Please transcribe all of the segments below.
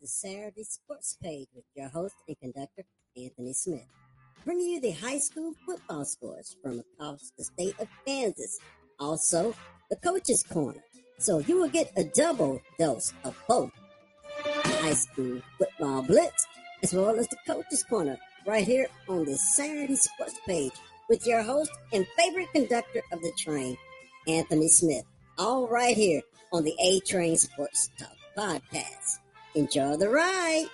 The Saturday Sports Page with your host and conductor, Anthony Smith, bringing you the high school football scores from across the state of Kansas. Also, the Coach's Corner. So you will get a double dose of both high school football blitz as well as the Coach's Corner right here on the Saturday Sports Page with your host and favorite conductor of the train, Anthony Smith. All right here on the A Train Sports Talk podcast. Enjoy the ride.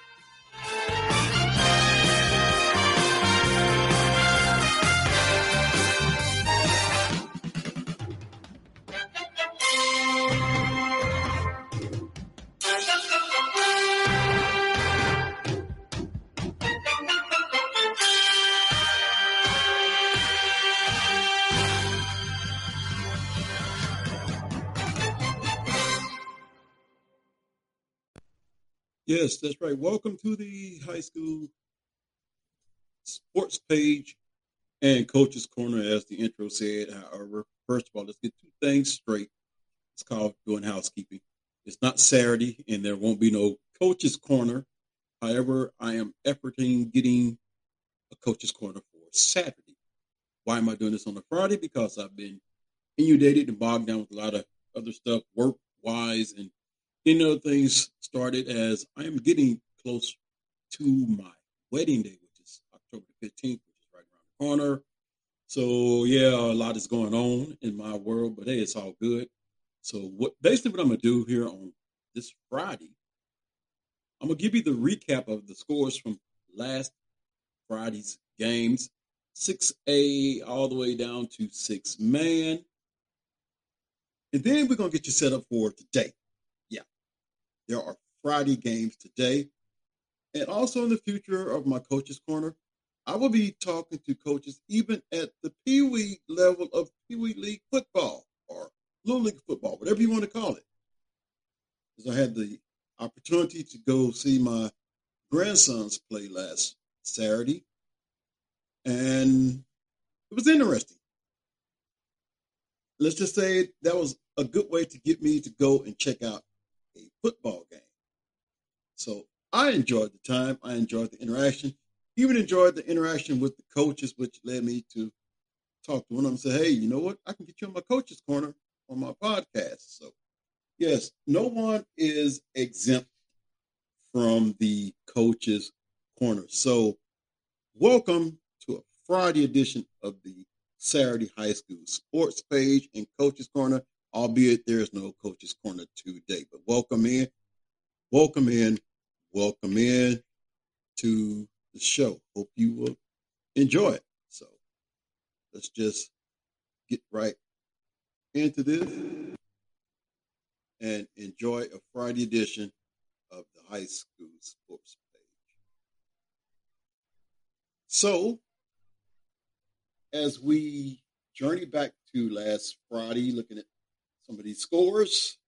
Yes, that's right. Welcome to the high school sports page and coach's corner, as the intro said. However, first of all, let's get two things straight. It's called doing housekeeping. It's not Saturday, and there won't be no coach's corner. However, I am efforting getting a coach's corner for Saturday. Why am I doing this on a Friday? Because I've been inundated and bogged down with a lot of other stuff, work wise and you know, things started as I am getting close to my wedding day, which is October 15th, which is right around the corner. So yeah, a lot is going on in my world, but hey, it's all good. So what basically what I'm gonna do here on this Friday, I'm gonna give you the recap of the scores from last Friday's games, 6A all the way down to six man. And then we're gonna get you set up for today. There are Friday games today. And also in the future of my coaches corner, I will be talking to coaches even at the Pee Wee level of Pee Wee League football or Little League football, whatever you want to call it. Because I had the opportunity to go see my grandsons play last Saturday, and it was interesting. Let's just say that was a good way to get me to go and check out a football game. So I enjoyed the time. I enjoyed the interaction. Even enjoyed the interaction with the coaches, which led me to talk to one of them and say, hey, you know what? I can get you on my coach's corner on my podcast. So, yes, no one is exempt from the coach's corner. So, welcome to a Friday edition of the Saturday High School Sports Page and Coach's Corner albeit there is no coach's corner today. But welcome in, welcome in, welcome in to the show. Hope you will enjoy it. So let's just get right into this and enjoy a Friday edition of the high school sports page. So, as we journey back to last Friday, looking at some of these scores.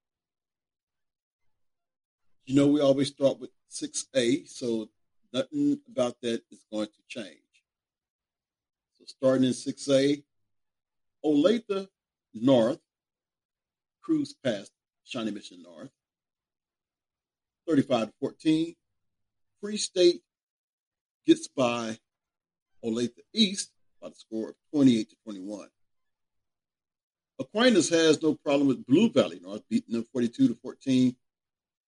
You know, we always start with 6A, so nothing about that is going to change. So starting in 6A, Olathe North cruised past Shawnee Mission North, 35 to 14. Free State gets by Olathe East by the score of 28 to 21. Aquinas has no problem with Blue Valley North beating them 42 to 14,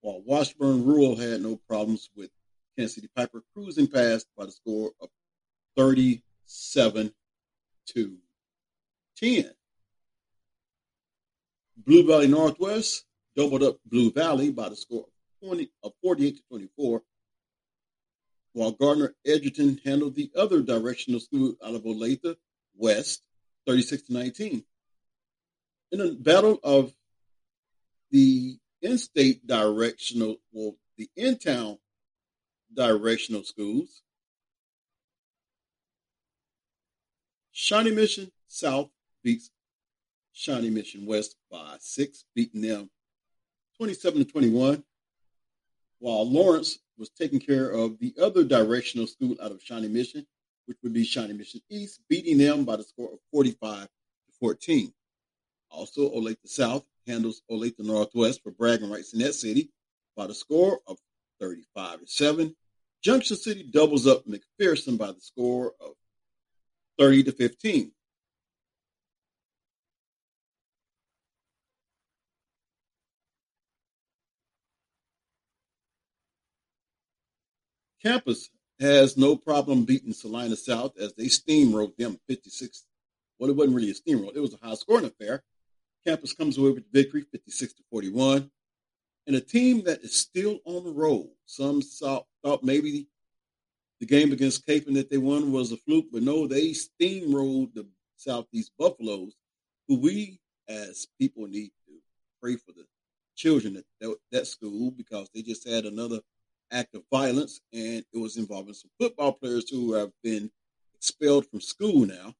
while Washburn Rural had no problems with Kansas City Piper cruising past by the score of 37 to 10. Blue Valley Northwest doubled up Blue Valley by the score of 20 of 48 to 24, while Gardner Edgerton handled the other directional school out of Olathe West 36 to 19 in a battle of the in-state directional, well, the in-town directional schools, Shawnee Mission South beats Shawnee Mission West by six, beating them 27 to 21, while Lawrence was taking care of the other directional school out of Shawnee Mission, which would be Shawnee Mission East, beating them by the score of 45 to 14. Also, Olathe South handles Olathe Northwest for bragging rights in that city by the score of 35 to 7. Junction City doubles up McPherson by the score of 30 to 15. Campus has no problem beating Salina South as they steamrolled them 56. Well, it wasn't really a steamroll, it was a high scoring affair. Campus comes away with the victory 56 to 41. And a team that is still on the roll. Some saw, thought maybe the game against Kapaun that they won was a fluke, but no, they steamrolled the Southeast Buffaloes, who we as people need to pray for the children at that, that school because they just had another act of violence, and it was involving some football players who have been expelled from school now.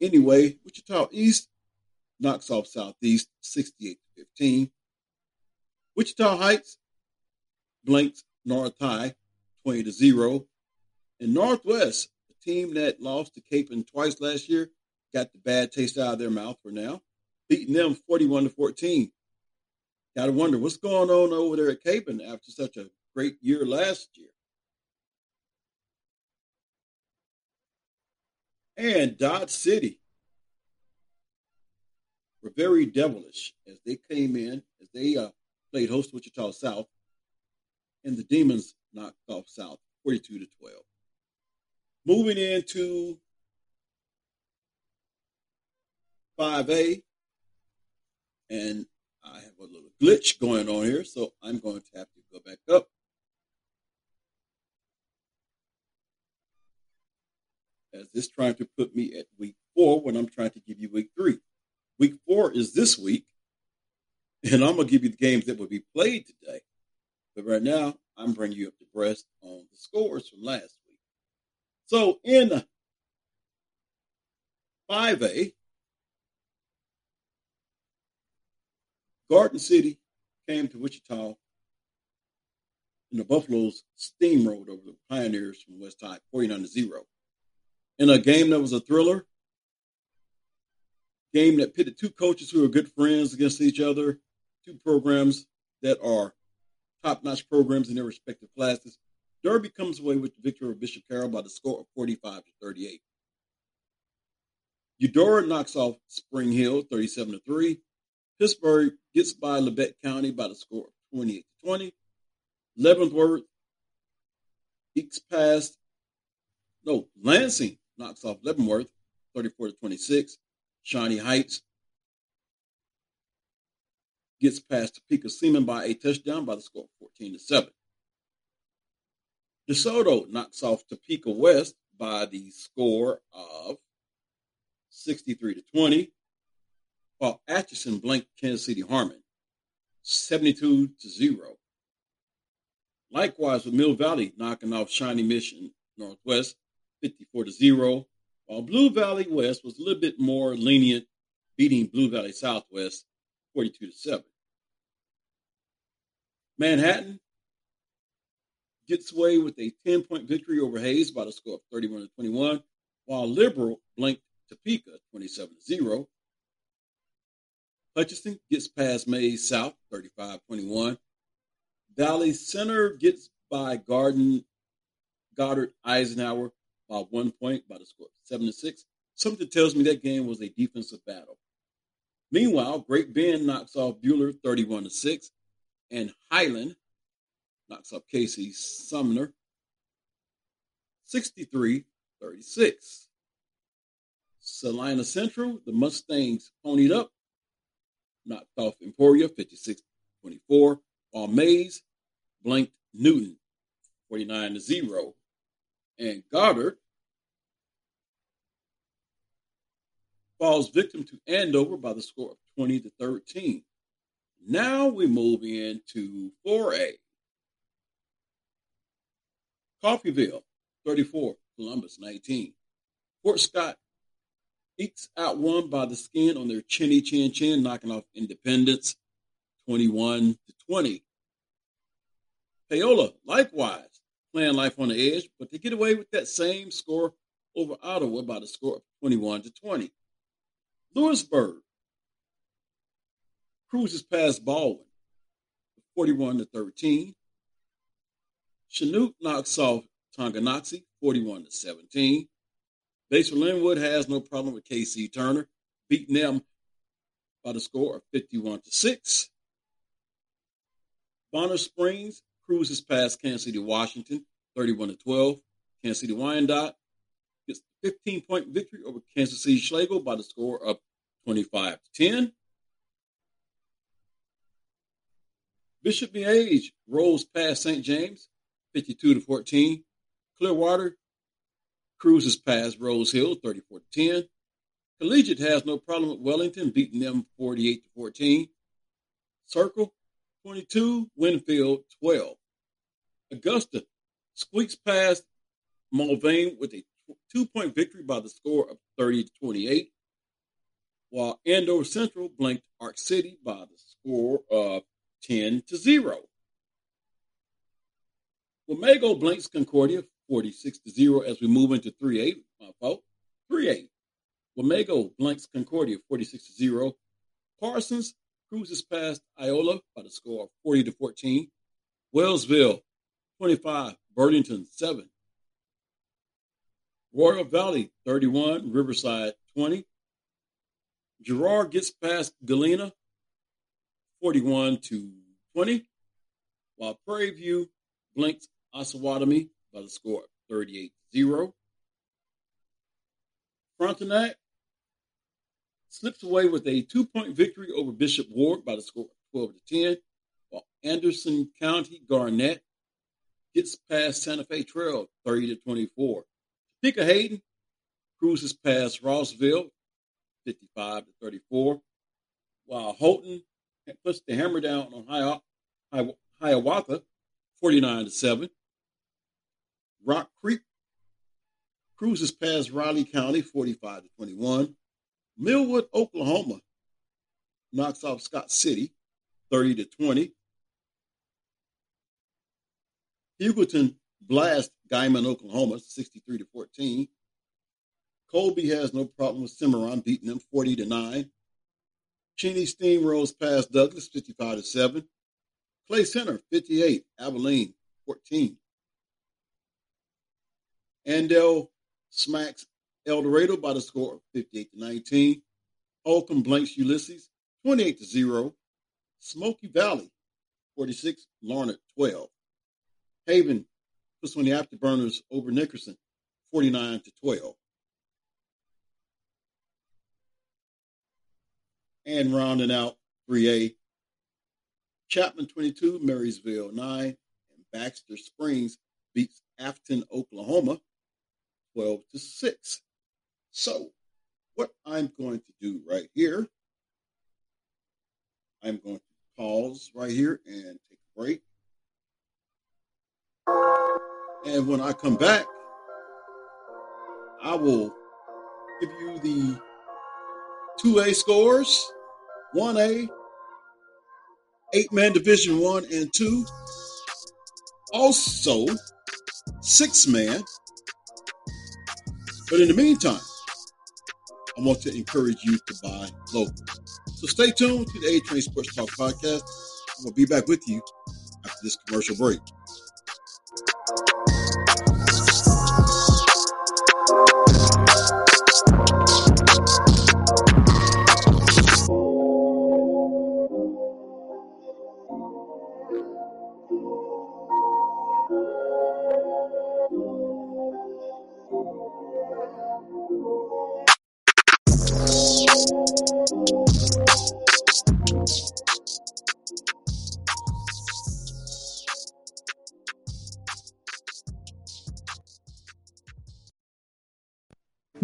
Anyway, Wichita East knocks off Southeast 68 to 15. Wichita Heights blanks North High 20 to 0. And Northwest, a team that lost to Kapaun twice last year, got the bad taste out of their mouth for now, beating them 41 to 14. Gotta wonder what's going on over there at Kapaun after such a great year last year. And Dodge City were very devilish as they came in, as they uh, played host to Wichita South, and the Demons knocked off South 42 to 12. Moving into 5A, and I have a little glitch going on here, so I'm going to have to go back up. As this trying to put me at week four when I'm trying to give you week three. Week four is this week, and I'm going to give you the games that will be played today. But right now, I'm bringing you up to breast on the scores from last week. So in 5A, Garden City came to Wichita, and the Buffaloes steamrolled over the Pioneers from West High, 49 to 0. In a game that was a thriller, game that pitted two coaches who are good friends against each other, two programs that are top notch programs in their respective classes. Derby comes away with the victory of Bishop Carroll by the score of 45 to 38. Eudora knocks off Spring Hill 37 to 3. Pittsburg gets by Labette County by the score of 28 to 20. Leavenworth ekes past, no, Lansing knocks off Leavenworth 34 to 26. Shawnee Heights gets past Topeka Seaman by a touchdown by the score of 14 to 7. DeSoto knocks off Topeka West by the score of 63 to 20, while Atchison blanked Kansas City Harmon 72 to 0. Likewise, with Mill Valley knocking off Shawnee Mission Northwest 54 to 0, while Blue Valley West was a little bit more lenient, beating Blue Valley Southwest 42 to 7. Manhattan gets away with a 10 point victory over Hays by the score of 31 to 21, while Liberal blanked Topeka 27 to 0. Hutchinson gets past Maize South 35 21. Valley Center gets by Garden Goddard Eisenhower by one point by the score 7 to 6. Something tells me that game was a defensive battle. Meanwhile, Great Bend knocks off Buhler 31 to 6, and Highland knocks off KC Sumner 63 36. Salina Central, the Mustangs ponied up, knocked off Emporia 56 24, while Maize blanked Newton 49 to 0. And Goddard falls victim to Andover by the score of 20 to 13. Now we move into 4A. Coffeyville, 34, Columbus, 19. Fort Scott ekes out one by the skin on their chinny chin chin, knocking off Independence, 21 to 20. Paola, likewise, playing life on the edge, but they get away with that same score over Ottawa by the score of 21 to 20. Louisburg cruises past Baldwin, 41 to 13. Chanute knocks off Tonganoxie 41 to 17. Basehor Linwood has no problem with KC Turner, beating them by the score of 51 to 6. Bonner Springs cruises past Kansas City, Washington, 31 to 12. Kansas City Wyandotte gets a 15 point victory over Kansas City Schlagle by the score of 25 to 10. Bishop Miege rolls past St. James, 52 to 14. Clearwater cruises past Rose Hill, 34 to 10. Collegiate has no problem with Wellington, beating them 48 to 14. Circle 22, Winfield 12. Augusta squeaks past Mulvane with a two point victory by the score of 30 to 28, while Andover Central blanked Ark City by the score of 10 to 0. Wamego blanks Concordia 46 to 0 as we move into 3 8. My fault. 3 8. Wamego blanks Concordia 46 to 0. Parsons cruises past Iola by the score of 40 to 14. Wellsville 25, Burlington 7. Royal Valley 31, Riverside 20. Girard gets past Galena 41 to 20, while Prairie View blinks Osawatomie by the score of 38 0. Frontenac slips away with a two point victory over Bishop Ward by the score of 12 to 10, while Anderson County Garnett gets past Santa Fe Trail 30 to 24. Topeka Hayden cruises past Rossville 55 to 34, while Holton puts the hammer down on Hiawatha 49 to 7. Rock Creek cruises past Riley County 45 to 21. Millwood, Oklahoma knocks off Scott City 30 to 20. Hugoton blasts Guymon, Oklahoma 63 to 14. Colby has no problem with Cimarron beating them 40 to 9. Cheney steamrolls past Douglass 55 to 7. Clay Center 58, Abilene 14. Andale smacks El Dorado by the score of 58 to 19. Holcomb blanks Ulysses 28 to 0. Smoky Valley 46, Larned 12. Haven puts on the afterburners over Nickerson 49 to 12. And rounding out 3A, Chapman 22, Marysville 9, and Baxter Springs beats Afton, Oklahoma 12 to 6. So, what I'm going to do right here, I'm going to pause right here and take a break. And when I come back, I will give you the 2A scores, 1A, eight man division one and two. Also, six man. But in the meantime, I want to encourage you to buy local. So stay tuned to the A Train Sports Talk podcast. We'll be back with you after this commercial break.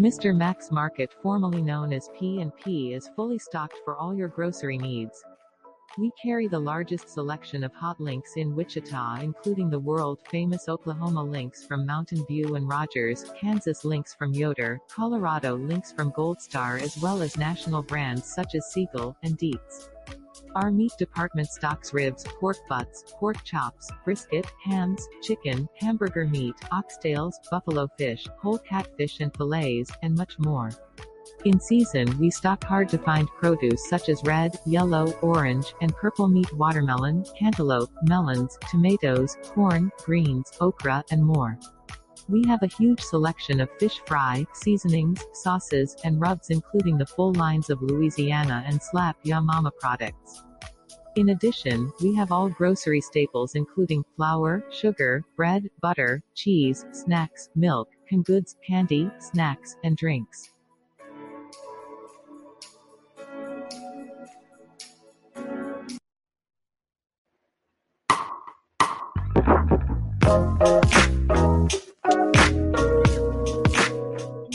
Mr. Max Market formerly known as P&P is fully stocked for all your grocery needs. We carry the largest selection of hot links in Wichita including the world-famous Oklahoma links from Mountain View and Rogers, Kansas links from Yoder, Colorado links from Gold Star as well as national brands such as Siegel and Dietz. Our meat department stocks ribs, pork butts, pork chops, brisket, hams, chicken, hamburger meat, oxtails, buffalo fish, whole catfish and fillets, and much more. In season, we stock hard to find produce such as red, yellow, orange, and purple meat watermelon, cantaloupe, melons, tomatoes, corn, greens, okra, and more. We have a huge selection of fish fry, seasonings, sauces, and rubs including the full lines of Louisiana and Slap Ya Mama products. In addition, we have all grocery staples including flour, sugar, bread, butter, cheese, snacks, milk, canned goods, candy, snacks, and drinks.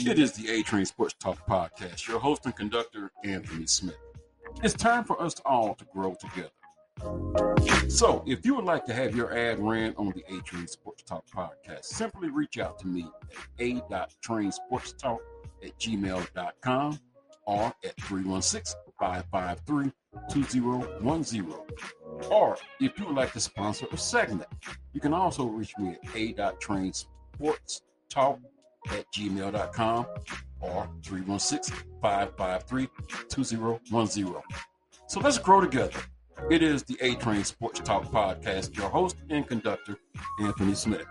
It is the A Train Sports Talk Podcast. Your host and conductor, Anthony Smith. It's time for us all to grow together. So, if you would like to have your ad ran on the A Train Sports Talk podcast, simply reach out to me at a.trainsportstalk at gmail.com or at 316 553 2010. Or if you would like to sponsor a segment, you can also reach me at a.trainsportstalk at gmail.com or 316-553-2010. So let's grow together. It is the A Train Sports Talk Podcast, your host and conductor, Anthony Smith.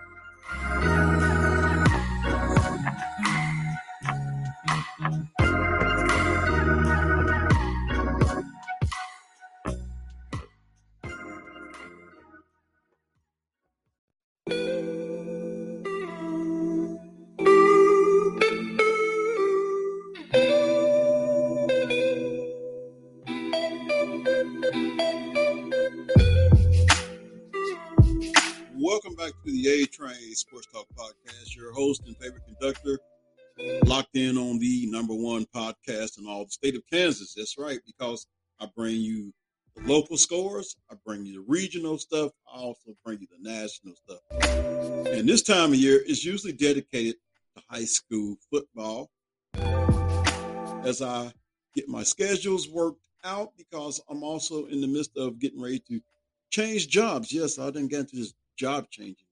State of Kansas. That's right, because I bring you the local scores, I bring you the regional stuff, I also bring you the national stuff. And this time of year is usually dedicated to high school football. As I get my schedules worked out, because I'm also in the midst of getting ready to change jobs. Yes, I didn't get into this job changing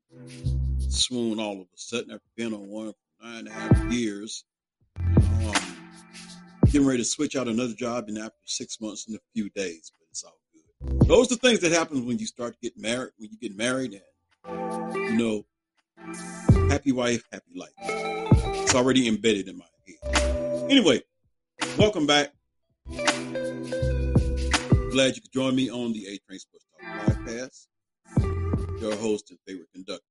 swoon all of a sudden after being on one for nine and a half years. Um, getting ready to switch out another job in after six months and a few days, but it's all good. Those are the things that happen when you start to get married, when you get married and you know, happy wife, happy life. It's already embedded in my head. Anyway, welcome back. Glad you could join me on the A Train Sports Talk podcast your host and favorite conductor.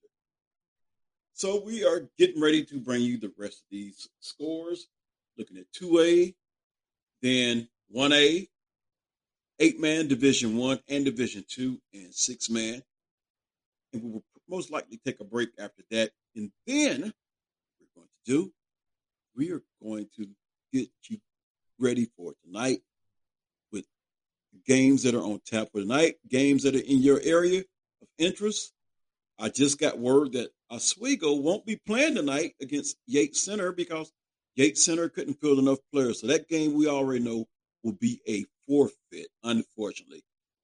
So we are getting ready to bring you the rest of these scores, looking at 2A, then 1A, eight man Division One and Division Two, and six man. And we will most likely take a break after that. And then we're going to do, we are going to get you ready for tonight with games that are on tap for tonight, games that are in your area of interest. I just got word that Oswego won't be playing tonight against Yates Center because Yates Center couldn't field enough players. So that game we already know will be a forfeit, unfortunately.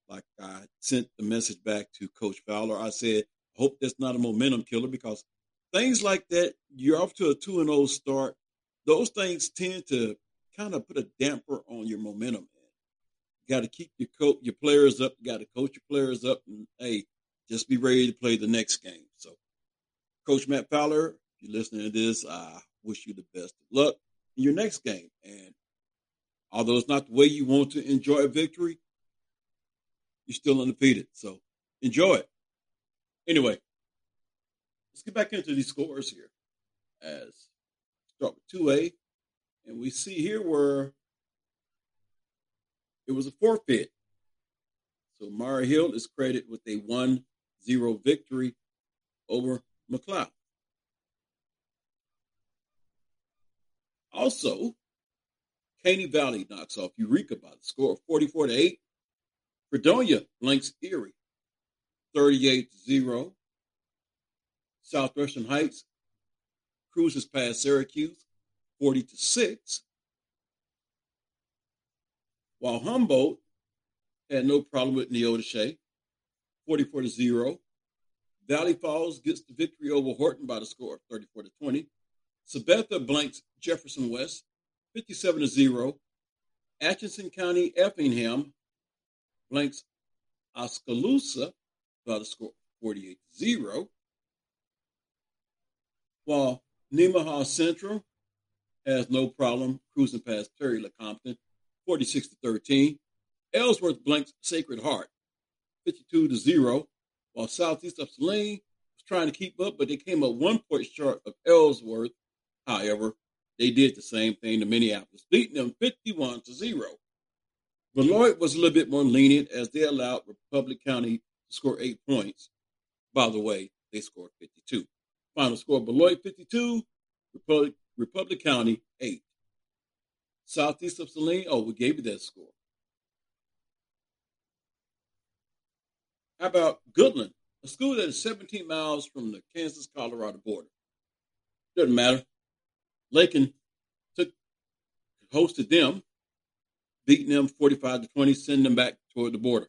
Like I sent the message back to Coach Fowler. I said, hope that's not a momentum killer because things like that, you're off to a 2 and 0 start. Those things tend to kind of put a damper on your momentum. You got to keep your co- your players up. You got to coach your players up. And hey, just be ready to play the next game. So, Coach Matt Fowler, if you're listening to this, I wish you the best of luck in your next game. And although it's not the way you want to enjoy a victory, you're still undefeated. So, enjoy it. Anyway, let's get back into these scores here. As start with 2A, and we see here where it was a forfeit. So Maur Hill is credited with a 1 0 victory over McLouth. Also, Caney Valley knocks off Eureka by the score of 44 to 8. Fredonia blanks Erie 38 to 0. Southwestern Heights cruises past Syracuse 40 to 6. While Humboldt had no problem with Neodesha 44 to 0. Valley Falls gets the victory over Horton by the score of 34 to 20. Sabetha blanks Jefferson West 57 to 0. Atchison County Effingham blanks Oskaloosa by the score 48 to 0. While Nemaha Central has no problem cruising past Perry Lecompton 46 to 13. Ellsworth blanks Sacred Heart 52 to 0. While Southeast of Saline was trying to keep up, but they came up one point short of Ellsworth. However, they did the same thing to Minneapolis, beating them 51 to 0. Beloit was a little bit more lenient as they allowed Republic County to score eight points. By the way, they scored 52. Final score Beloit 52, Republic, Republic County 8. Southeast of Saline, oh, we gave you that score. How about Goodland, a school that is 17 miles from the Kansas Colorado border? Doesn't matter. Lakin took hosted them, beating them 45 to 20, sending them back toward the border.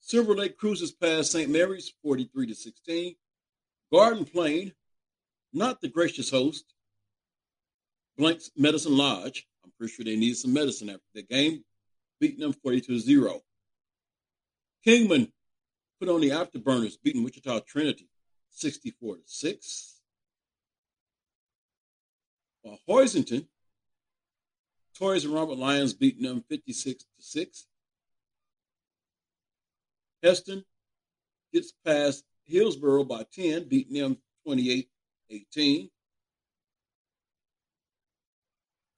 Silver Lake cruises past St. Mary's 43 to 16. Garden Plain, not the gracious host, blanks Medicine Lodge. I'm pretty sure they need some medicine after the game, beating them 42 0. Kingman put on the afterburners, beating Wichita Trinity 64 to 6. While Hoisington, Toys and Robert Lyons beating them 56 to 6. Hesston gets past Hillsboro by 10, beating them 28 18.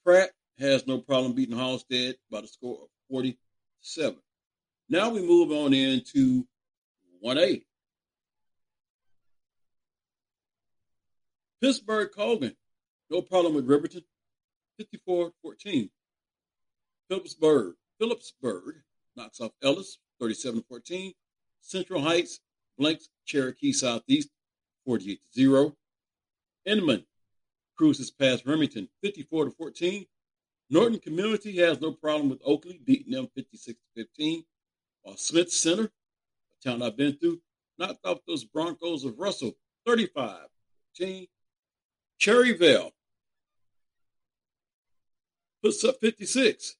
Pratt has no problem beating Halstead by the score of 47. Now we move on into 1A. Pittsburg Colgan no problem with Riverton. 54-14. Phillipsburg. Phillipsburg knocks off Ellis. 37-14. Central Heights blanks Cherokee Southeast. 48-0. Inman cruises past Remington. 54-14. Norton Community has no problem with Oakley, beating them 56-15. While Smith Center, a town I've been through, knocked off those Broncos of Russell 35-14. Cherryvale puts up 56.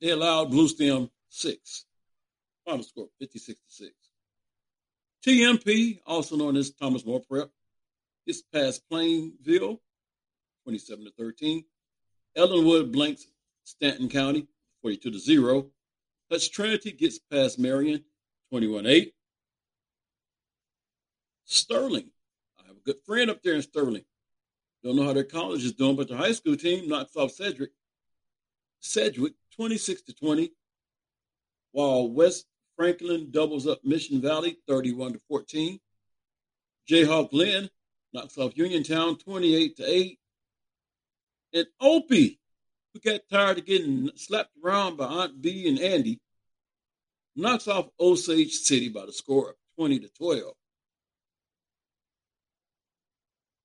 They allowed Blue Stem six. Final score 56 to 6. TMP, also known as Thomas More Prep, gets past Plainville 27 to 13. Ellinwood blanks Stanton County 42 to 0. Hutch Trinity gets past Marion 21 8. Sterling, I have a good friend up there in Sterling. Don't know how their college is doing, but their high school team knocks off Sedgwick. Sedgwick 26 to 20, while West Franklin doubles up Mission Valley 31 to 14. Jayhawk Linn knocks off Uniontown 28 to 8. And Opie, who got tired of getting slapped around by Aunt B and Andy, knocks off Osage City by the score of 20 to 12.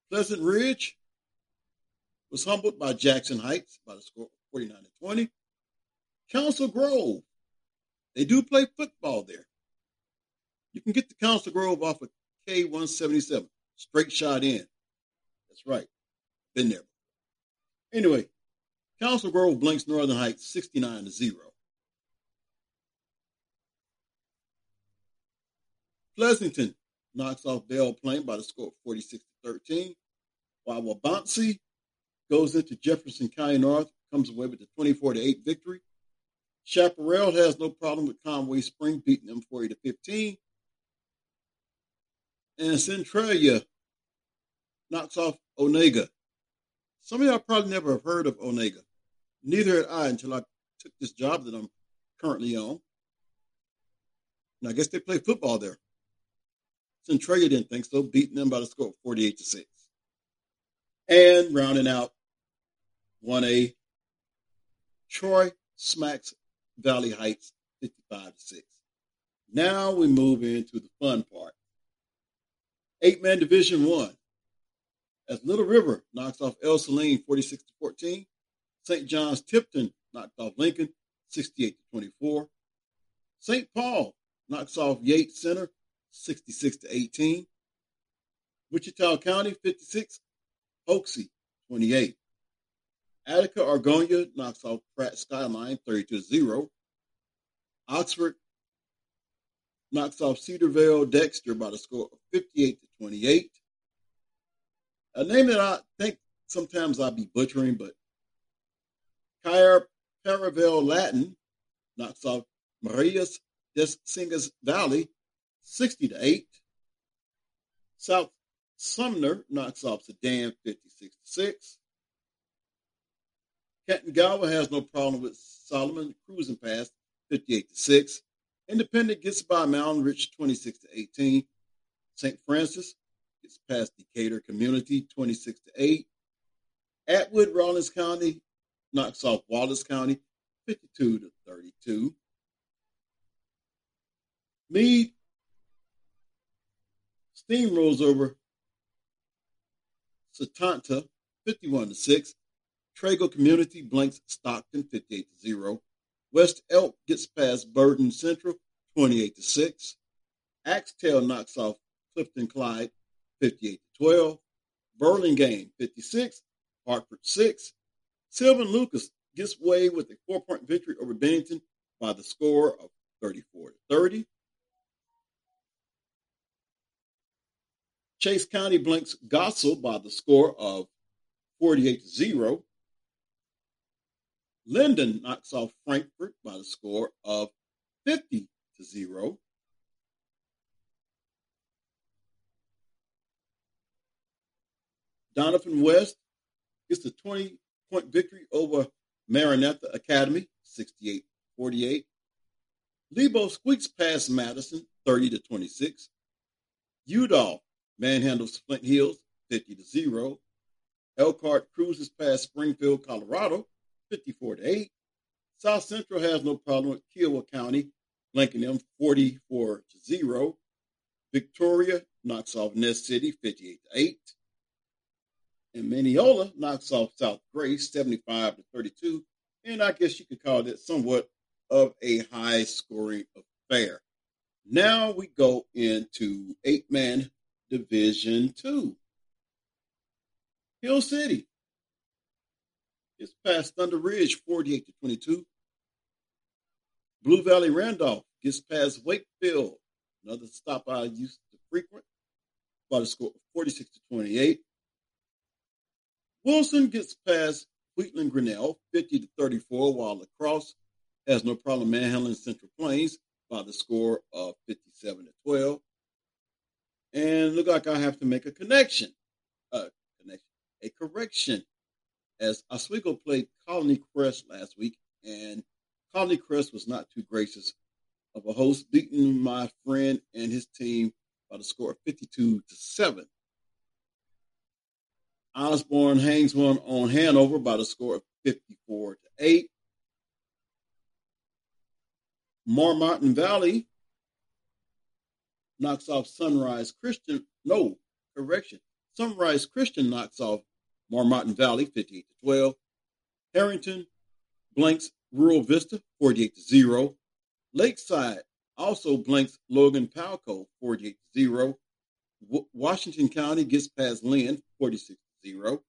Pleasant Ridge was humbled by Jackson Heights by the score of 49 to 20. Council Grove, they do play football there. You can get the Council Grove off of K177, straight shot in. That's right. Been there. Anyway, Council Grove blanks Northern Heights 69 to 0. Pleasanton knocks off Belle Plaine by the score of 46 to 13, while Wabaunsee goes into Jefferson County North, comes away with a 24 to 8 victory. Chaparral has no problem with Conway Spring beating them 40 to 15. And Centralia knocks off Onaga. Some of y'all probably never have heard of Onaga. Neither had I until I took this job that I'm currently on. And I guess they play football there. Centralia didn't think so, beating them by the score of 48 to 6. And rounding out 1A. Troy smacks Valley Heights 55 to 6. Now we move into the fun part. Eight man division one. As Little River knocks off Ell-Saline 46 to 14. St. John's Tipton knocked off Lincoln 68 to 24. St. Paul knocks off Yates Center 66 to 18. Wichita County 56, Hoxie 28. Attica Argonia knocks off Pratt Skyline 32 0. Oxford knocks off Cedar Vale Dexter by the score of 58 to 28. A name that I think sometimes I'll be butchering, but Cair Paravel Latin knocks off Marais des Cygnes Valley 60 to 8. South Sumner knocks off Sedan 56 to 6. Canton-Galva has no problem with Solomon cruising past 58 to 6. Independent gets by Mountain Ridge 26 to 18. St. Francis gets past Decatur Community 26 to 8. Atwood Rawlins County knocks off Wallace County 52 to 32. Meade steamrolls over Satanta 51 to 6. Trego Community blanks Stockton 58 to 0. West Elk gets past Burrton Central 28 to 6. Axtell knocks off Clifton Clyde 58 to 12. Burlingame 56, Hartford 6. Sylvan Lucas gets away with a four point victory over Bennington by the score of 34 to 30. Chase County blanks Goessel by the score of 48 to 0. Linden knocks off Frankfort by the score of 50 to 0. Doniphan West gets a 20 point victory over Maranatha Academy, 68 48. Lebo squeaks past Madison, 30 to 26. Udall manhandles Flint Hills, 50 to 0. Elkhart cruises past Springfield, Colorado, 54 to 8. South Central has no problem with Kiowa County, blanking them 44 to 0. Victoria knocks off Ness City 58 to 8. And Minneola knocks off South Gray 75 to 32. And I guess you could call that somewhat of a high scoring affair. Now we go into eight man division two. Hill City it's past Thunder Ridge 48 to 22. Blue Valley Randolph gets past Wakefield, another stop I used to frequent, by the score of 46 to 28. Wilson gets past Wheatland Grinnell 50 to 34, while Lacrosse has no problem manhandling Central Plains by the score of 57 to 12. And look like I have to make a connection, a connection, a correction as Oswego played Colony Crest last week, and Colony Crest was not too gracious of a host, beating my friend and his team by the score of 52 to 7. Osborne hangs one on Hanover by the score of 54 to 8. Marmaton Valley knocks off Sunrise Christian. No, correction. Sunrise Christian knocks off Marmaton Valley, 58 to 12. Herington blanks Rural Vista, 48 to 0. Lakeside also blanks Logan Palco, 48 to 0. Washington County gets past Linn, 46 to 0.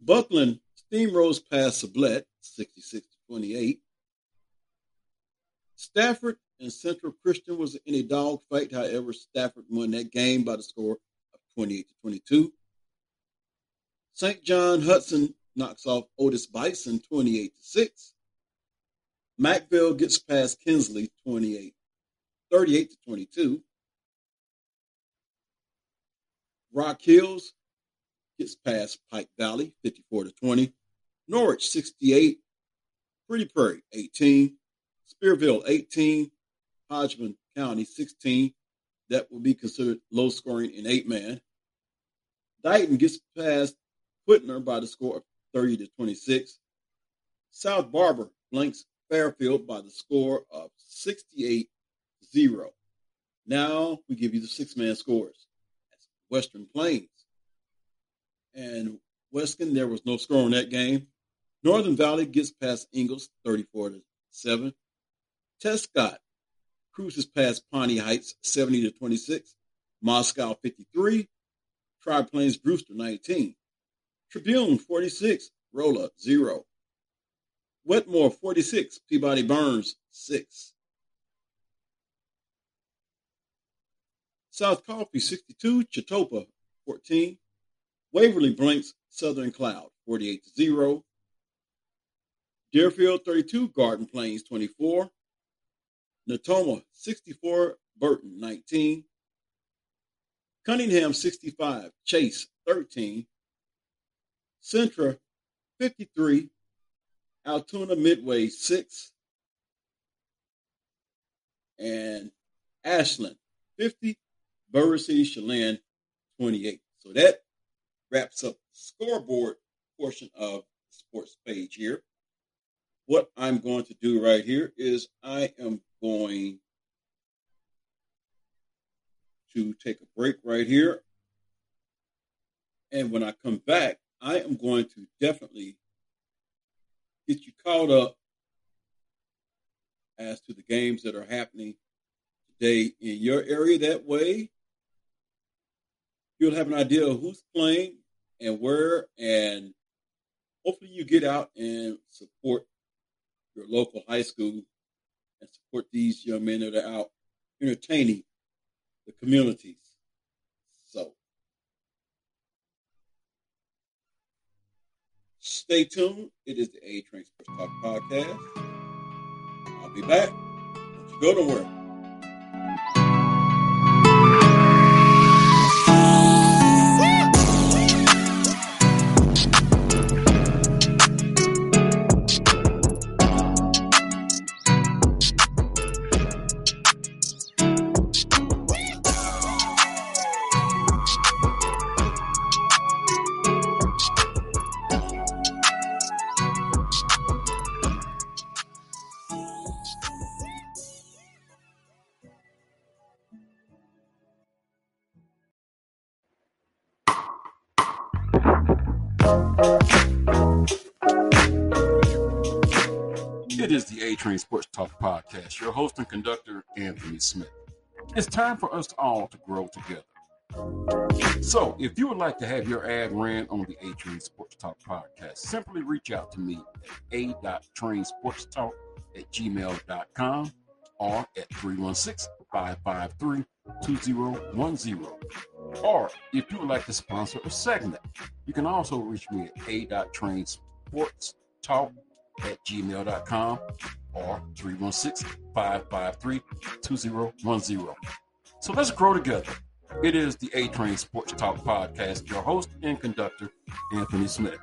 Bucklin steamrolls past Sublette, 66 to 28. Stafford and Central Christian was in a dogfight. However, Stafford won that game by the score of 28 to 22. St. John Hudson knocks off Otis Bison 28 to 6. Macksville gets past Kinsley 28, 38 to 22. Rock Hills gets past Pike Valley 54 to 20. Norwich 68. Pretty Prairie 18. Spearville 18. Hodgman County 16. That will be considered low scoring in eight man. Dighton gets past Whitner by the score of 30 to 26. South Barber blanks Fairfield by the score of 68 0. Now we give you the six man scores. That's Western Plains. And Weskan, there was no score in that game. Northern Valley gets past Ingalls 34 to 7. Tescott cruises past Pawnee Heights 70 to 26. Moscow 53, Tri Plains Brewster 19, Tribune 46, Rolla 0, Wetmore 46, Peabody Burns 6, South Coffey 62, Chetopa 14, Waverly Blanks Southern Cloud 48 to 0, Deerfield 32, Garden Plains 24, Natoma 64, Burrton 19, Cunningham 65, Chase 13, Centra 53, Altoona Midway 6, and Ashland 50, Bird City Cheylin 28. So that wraps up the scoreboard portion of sports page here. What I'm going to do right here is I am going to take a break right here. And when I come back, I am going to definitely get you caught up as to the games that are happening today in your area. That way, you'll have an idea of who's playing and where, and hopefully, you get out and support your local high school support these young men that are out entertaining the communities. So stay tuned. It is the A Train Sports Talk podcast. I'll be back. Don't you go nowhere. Train Sports Talk podcast. Your host and conductor, Anthony Smith. It's time for us all to grow together. So, if you would like to have your ad ran on the A Train Sports Talk podcast, simply reach out to me at a.trainsportstalk at gmail.com or at 316 553 2010. Or if you would like to sponsor a segment, you can also reach me at a.trainsportstalk at gmail.com or 316-553-2010. So let's grow together. It is the A Train Sports Talk Podcast, your host and conductor, Anthony Smith.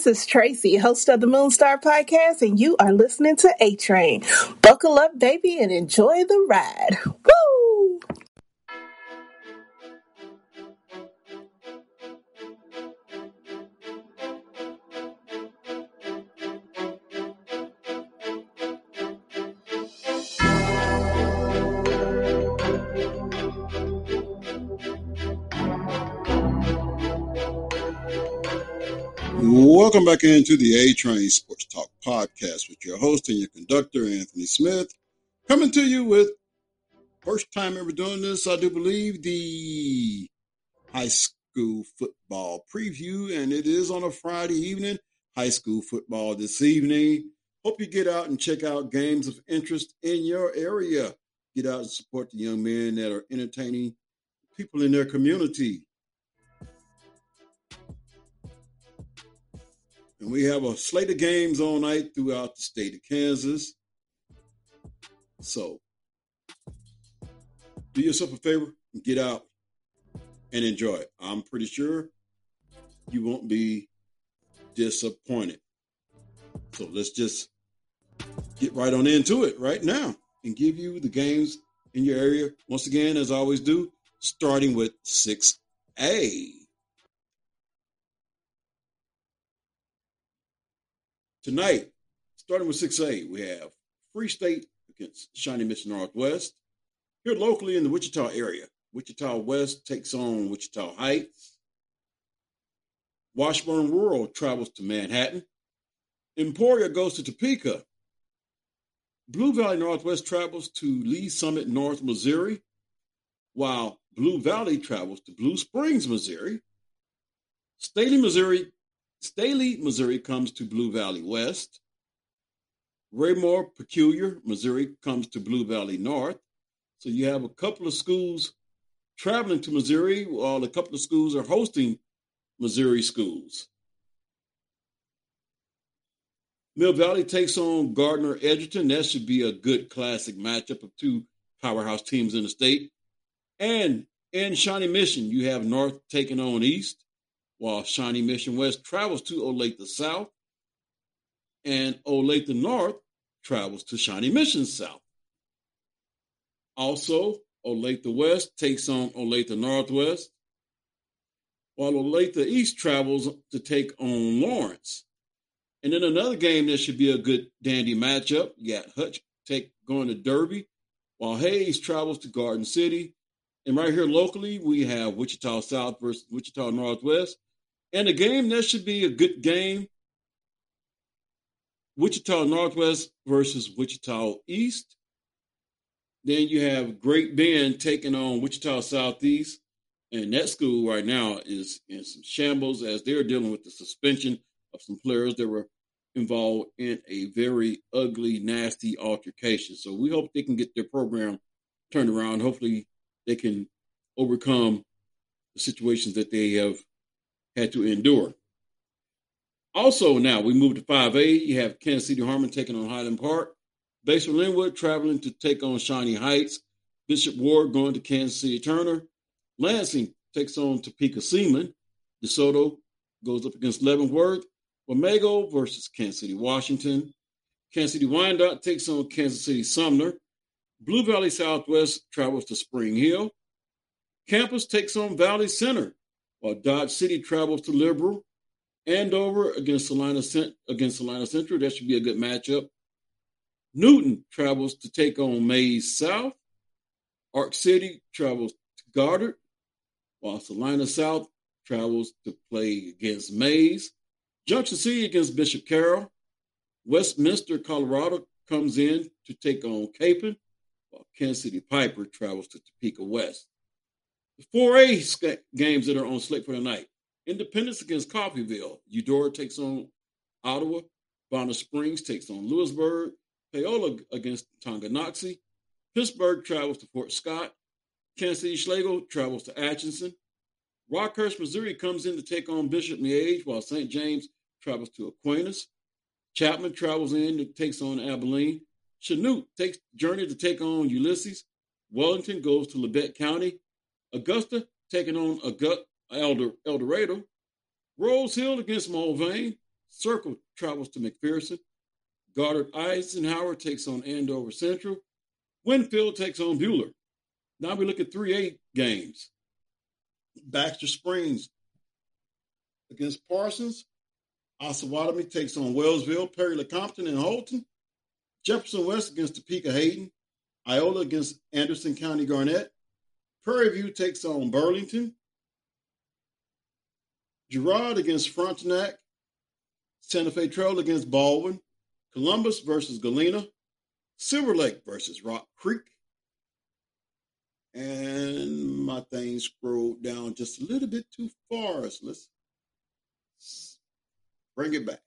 This is Tracy, host of the Moonstar Podcast, and you are listening to A Train. Buckle up, baby, and enjoy the ride. Woo! Welcome back into the A Train Sports Talk podcast with your host and your conductor, Anthony Smith, coming to you with first time ever doing this, I do believe, the high school football preview, and it is on a Friday evening. High school football this evening. Hope you get out and check out games of interest in your area. Get out and support the young men that are entertaining people in their community. And we have a slate of games all night throughout the state of Kansas. So do yourself a favor and get out and enjoy it. I'm pretty sure you won't be disappointed. So let's just get right on into it right now and give you the games in your area. Once again, as I always do, starting with 6A. Tonight, starting with 6A, we have Free State against Shawnee Mission Northwest. Here locally in the Wichita area, Wichita West takes on Wichita Heights. Washburn Rural travels to Manhattan. Emporia goes to Topeka. Blue Valley Northwest travels to Lee Summit, North Missouri, while Blue Valley travels to Blue Springs, Missouri. Staley, Missouri, Staley, Missouri comes to Blue Valley West. Raymore Peculiar, Missouri comes to Blue Valley North. So you have a couple of schools traveling to Missouri, while a couple of schools are hosting Missouri schools. Mill Valley takes on Gardner Edgerton. That should be a good classic matchup of two powerhouse teams in the state. And in Shawnee Mission, you have North taking on East, while Shawnee Mission West travels to Olathe South, and Olathe North travels to Shawnee Mission South. Also, Olathe West takes on Olathe Northwest, while Olathe East travels to take on Lawrence. And then another game that should be a good dandy matchup. You got Hutch take going to Derby, while Hays travels to Garden City. And right here locally, we have Wichita South versus Wichita Northwest. And a game that should be a good game. Wichita Northwest versus Wichita East. Then you have Great Bend taking on Wichita Southeast. And that school right now is in some shambles as they're dealing with the suspension of some players that were involved in a very ugly, nasty altercation. So we hope they can get their program turned around. Hopefully, they can overcome the situations that they have had to endure. Also, now we move to 5A. You have Kansas City Harmon taking on Highland Park. Basehor Linwood traveling to take on Shawnee Heights. Bishop Ward going to Kansas City Turner. Lansing takes on Topeka Seaman. DeSoto goes up against Leavenworth. Wamego versus Kansas City, Washington. Kansas City Wyandotte takes on Kansas City Sumner. Blue Valley Southwest travels to Spring Hill. Campus takes on Valley Center, while Dodge City travels to Liberal. Andover against Salina, against Salina Central. That should be a good matchup. Newton travels to take on Maize South. Ark City travels to Goddard, while Salina South travels to play against Maize. Junction City against Bishop Carroll. Westminster, Colorado comes in to take on Kapaun, while Kansas City Piper travels to Topeka West. The 4A games that are on slate for tonight. Independence against Coffeyville. Eudora takes on Ottawa. Bonner Springs takes on Louisburg. Paola against Tonganoxie. Pittsburg travels to Fort Scott. Kansas City Schlagle travels to Atchison. Rockhurst, Missouri comes in to take on Bishop Miege, while St. James travels to Aquinas. Chapman travels in and takes on Abilene. Chanute takes journey to take on Ulysses. Wellington goes to Labette County. Augusta taking on Augusta, Elder, El Dorado. Rose Hill against Mulvane. Circle travels to McPherson. Goddard Eisenhower takes on Andover Central. Winfield takes on Buhler. Now we look at 3A games. Baxter Springs against Parsons. Osawatomie takes on Wellsville, Perry Lecompton, and Holton. Jefferson West against Topeka Hayden. Iola against Anderson County Garnett. Prairie View takes on Burlington. Girard against Frontenac. Santa Fe Trail against Baldwin. Columbus versus Galena. Silver Lake versus Rock Creek. And my thing scrolled down just a little bit too far. So let's Bring it back.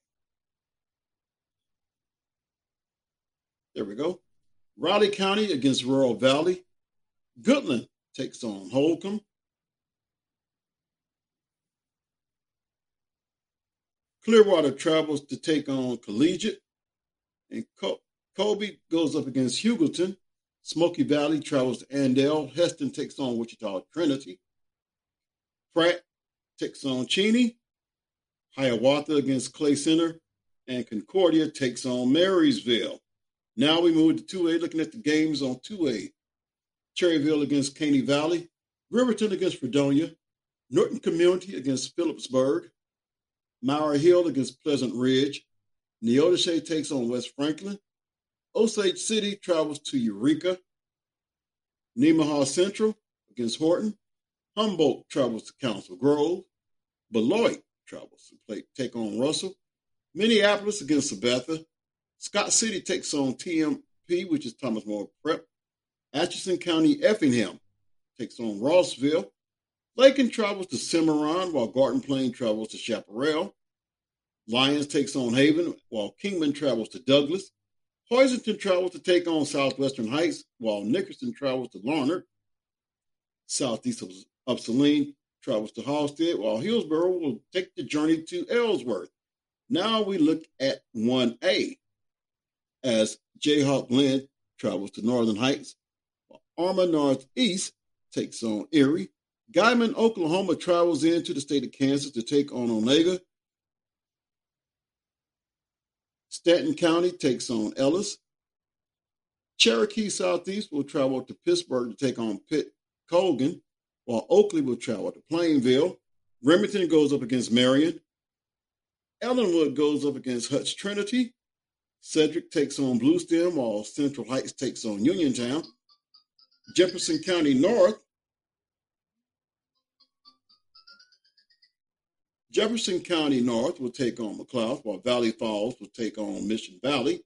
There we go. Riley County against Royal Valley. Goodland takes on Holcomb. Clearwater travels to take on Collegiate. And Colby goes up against Hugoton. Smoky Valley travels to Andale. Hesston takes on Wichita Trinity. Pratt takes on Cheney. Hiawatha against Clay Center, and Concordia takes on Marysville. Now we move to 2A, looking at the games on 2A. Cherryvale against Caney Valley, Riverton against Fredonia, Norton Community against Phillipsburg, Maur Hill against Pleasant Ridge, Neodesha takes on West Franklin, Osage City travels to Eureka, Nemaha Central against Horton. Humboldt travels to Council Grove. Beloit travels to play, take on Russell. Minneapolis against Sabetha. Scott City takes on TMP, which is Thomas More Prep. Atchison County Effingham takes on Rossville. Lakin travels to Cimarron, while Garden Plain travels to Chaparral. Lyons takes on Haven, while Kingman travels to Douglass. Hoisington travels to take on Southwestern Heights, while Nickerson travels to Larned. Southeast of, of Saline travels to Halstead, while Hillsboro will take the journey to Ellsworth. Now we look at 1A as Jayhawk Linn travels to Northern Heights, Arma Northeast takes on Erie. Guymon, Oklahoma travels into the state of Kansas to take on Onaga. Stanton County takes on Ellis. Cherokee Southeast will travel to Pittsburg to take on Pitt Colgan, while Oakley will travel to Plainville. Remington goes up against Marion. Ellinwood goes up against Hutch Trinity. Cedric takes on Bluestem, while Central Heights takes on Uniontown. Jefferson County North. Jefferson County North will take on McLouth, while Valley Falls will take on Mission Valley.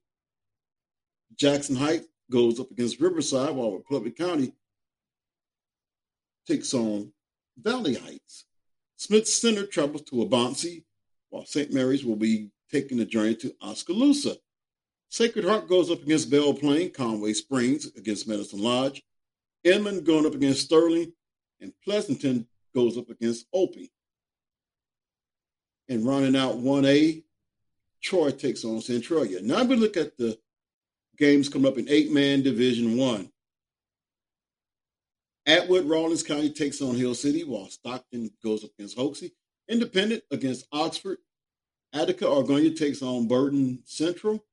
Jackson Heights goes up against Riverside, while Republic County takes on Valley Heights. Smith Center travels to Wabaunsee, while St. Mary's will be taking the journey to Oskaloosa. Sacred Heart goes up against Belle Plaine, Conway Springs against Medicine Lodge, Inman going up against Sterling, and Pleasanton goes up against Opie. And rounding out 1A, Troy takes on Centralia. Now we look at the games coming up in eight-man Division One. Atwood Rawlins County takes on Hill City, while Stockton goes up against Hoxie. Independent against Oxford. Attica Argonia takes on Burrton Central.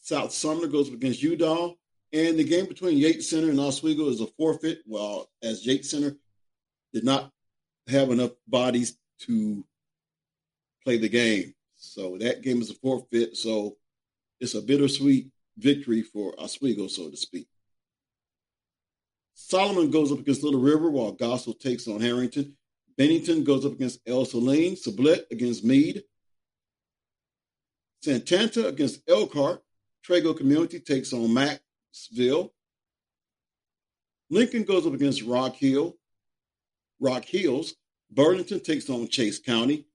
South Sumner goes up against Udall. And the game between Yates Center and Oswego is a forfeit, well, as Yates Center did not have enough bodies to play the game. So that game is a forfeit. So it's a bittersweet victory for Oswego, so to speak. Solomon goes up against Little River while Goessel takes on Herington. Bennington goes up against Ell-Saline. Sublette against Meade. Satanta against Elkhart. Trego Community takes on Macksville. Lincoln goes up against Rock Hill. Rock Hills. Burlington takes on Chase County.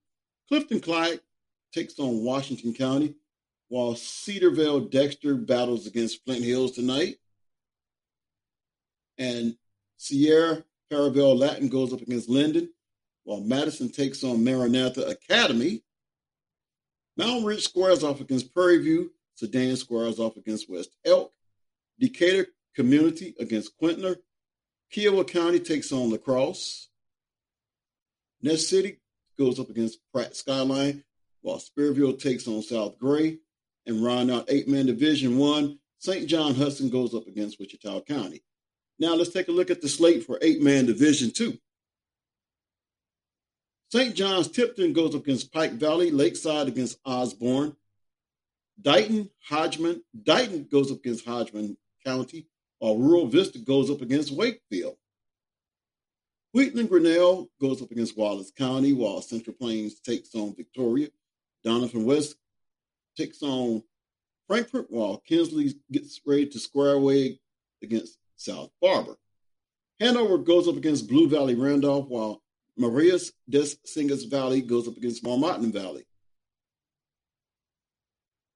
Clifton Clyde takes on Washington County, while Cedar Vale Dexter battles against Flint Hills tonight. And Cair Paravel Latin goes up against Lyndon, while Madison takes on Maranatha Academy. Mountain Ridge squares off against Prairie View. Sedan squares off against West Elk. Decatur Community against Quinter. Kiowa County takes on La Crosse. Ness City goes up against Pratt Skyline, while Spearville takes on South Gray. And round out eight man Division One, St. John Hudson goes up against Wichita County. Now let's take a look at the slate for eight man Division Two. St. John's Tipton goes up against Pike Valley, Lakeside against Osborne. Dighton, Hodgman, Dighton goes up against Hodgman County, while Rural Vista goes up against Wakefield. Wheatland Grinnell goes up against Wallace County, while Central Plains takes on Victoria. Doniphan West takes on Frankfort, while Kinsley gets ready to square away against South Barber. Hanover goes up against Blue Valley Randolph, while Marais des Cygnes Valley goes up against Marmaton Valley.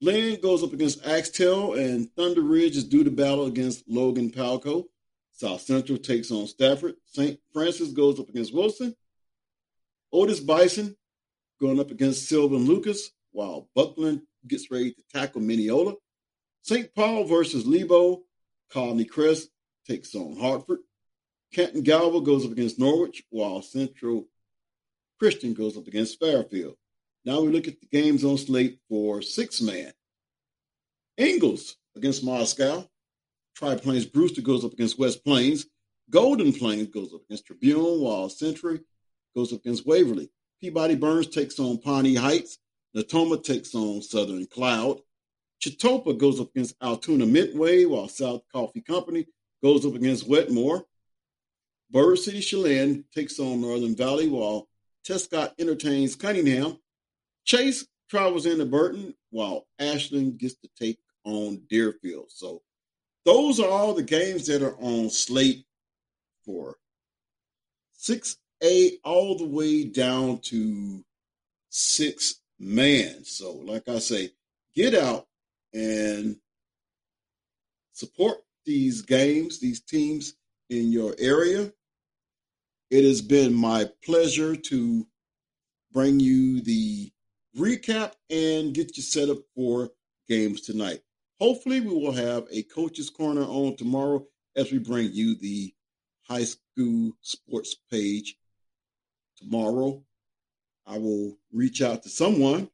Linn goes up against Axtell, and Thunder Ridge is due to battle against Logan Palco. South Central takes on Stafford. St. Francis goes up against Wilson. Otis Bison going up against Sylvan Lucas, while Bucklin gets ready to tackle Minneola. St. Paul versus Lebo. Colony Crest takes on Hartford. Canton-Galva goes up against Norwich, while Central Christian goes up against Fairfield. Now we look at the games on slate for six man. Ingalls against Moscow. Tri Plains Brewster goes up against West Plains. Golden Plains goes up against Tribune, while Century goes up against Waverly. Peabody Burns takes on Pawnee Heights. Natoma takes on Southern Cloud. Chetopa goes up against Altoona Midway, while South Coffey County goes up against Wetmore. Bird City Cheylin takes on Northern Valley while Tescott entertains Cunningham. Chase travels into Burrton while Ashland gets to take on Deerfield. So those are all the games that are on slate for 6A all the way down to 6 man. So like I say, get out and support these games, these teams in your area. It has been my pleasure to bring you the recap and get you set up for games tonight. Hopefully, we will have a coach's corner on tomorrow as we bring you the high school sports page tomorrow. I will reach out to someone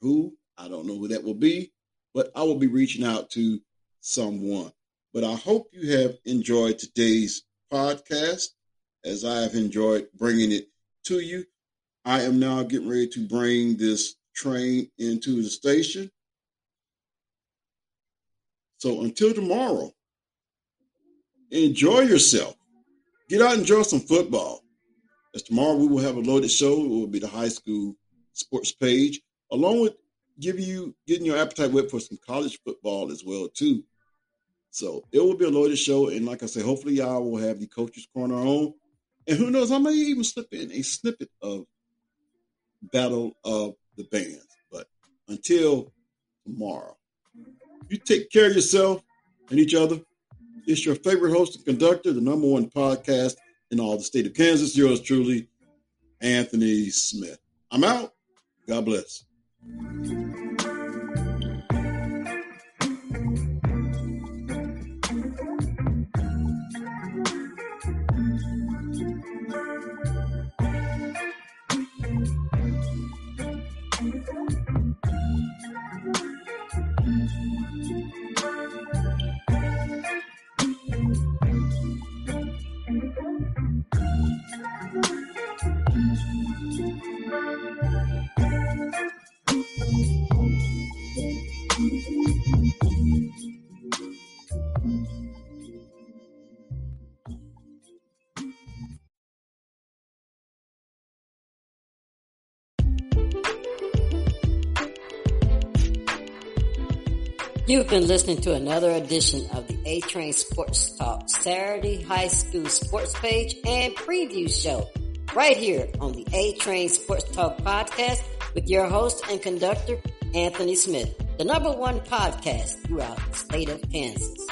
who I don't know who that will be, but I will be reaching out to someone. But I hope you have enjoyed today's podcast as I have enjoyed bringing it to you. I am now getting ready to bring this train into the station. So until tomorrow, enjoy yourself. Get out and enjoy some football. As tomorrow we will have a loaded show. It will be the high school sports page, along with giving you getting your appetite wet for some college football as well too. So it will be a loaded show, and like I say, hopefully y'all will have the coaches corner on, and who knows, I may even slip in a snippet of Battle of the Bands. But until tomorrow, you take care of yourself and each other. It's your favorite host and conductor, the number one podcast in all the state of Kansas. Yours truly, Anthony Smith. I'm out. God bless. You've been listening to another edition of the A Train Sports Talk Saturday High School Sports Page and Preview Show right here on the A Train Sports Talk podcast with your host and conductor, Anthony Smith, the number one podcast throughout the state of Kansas.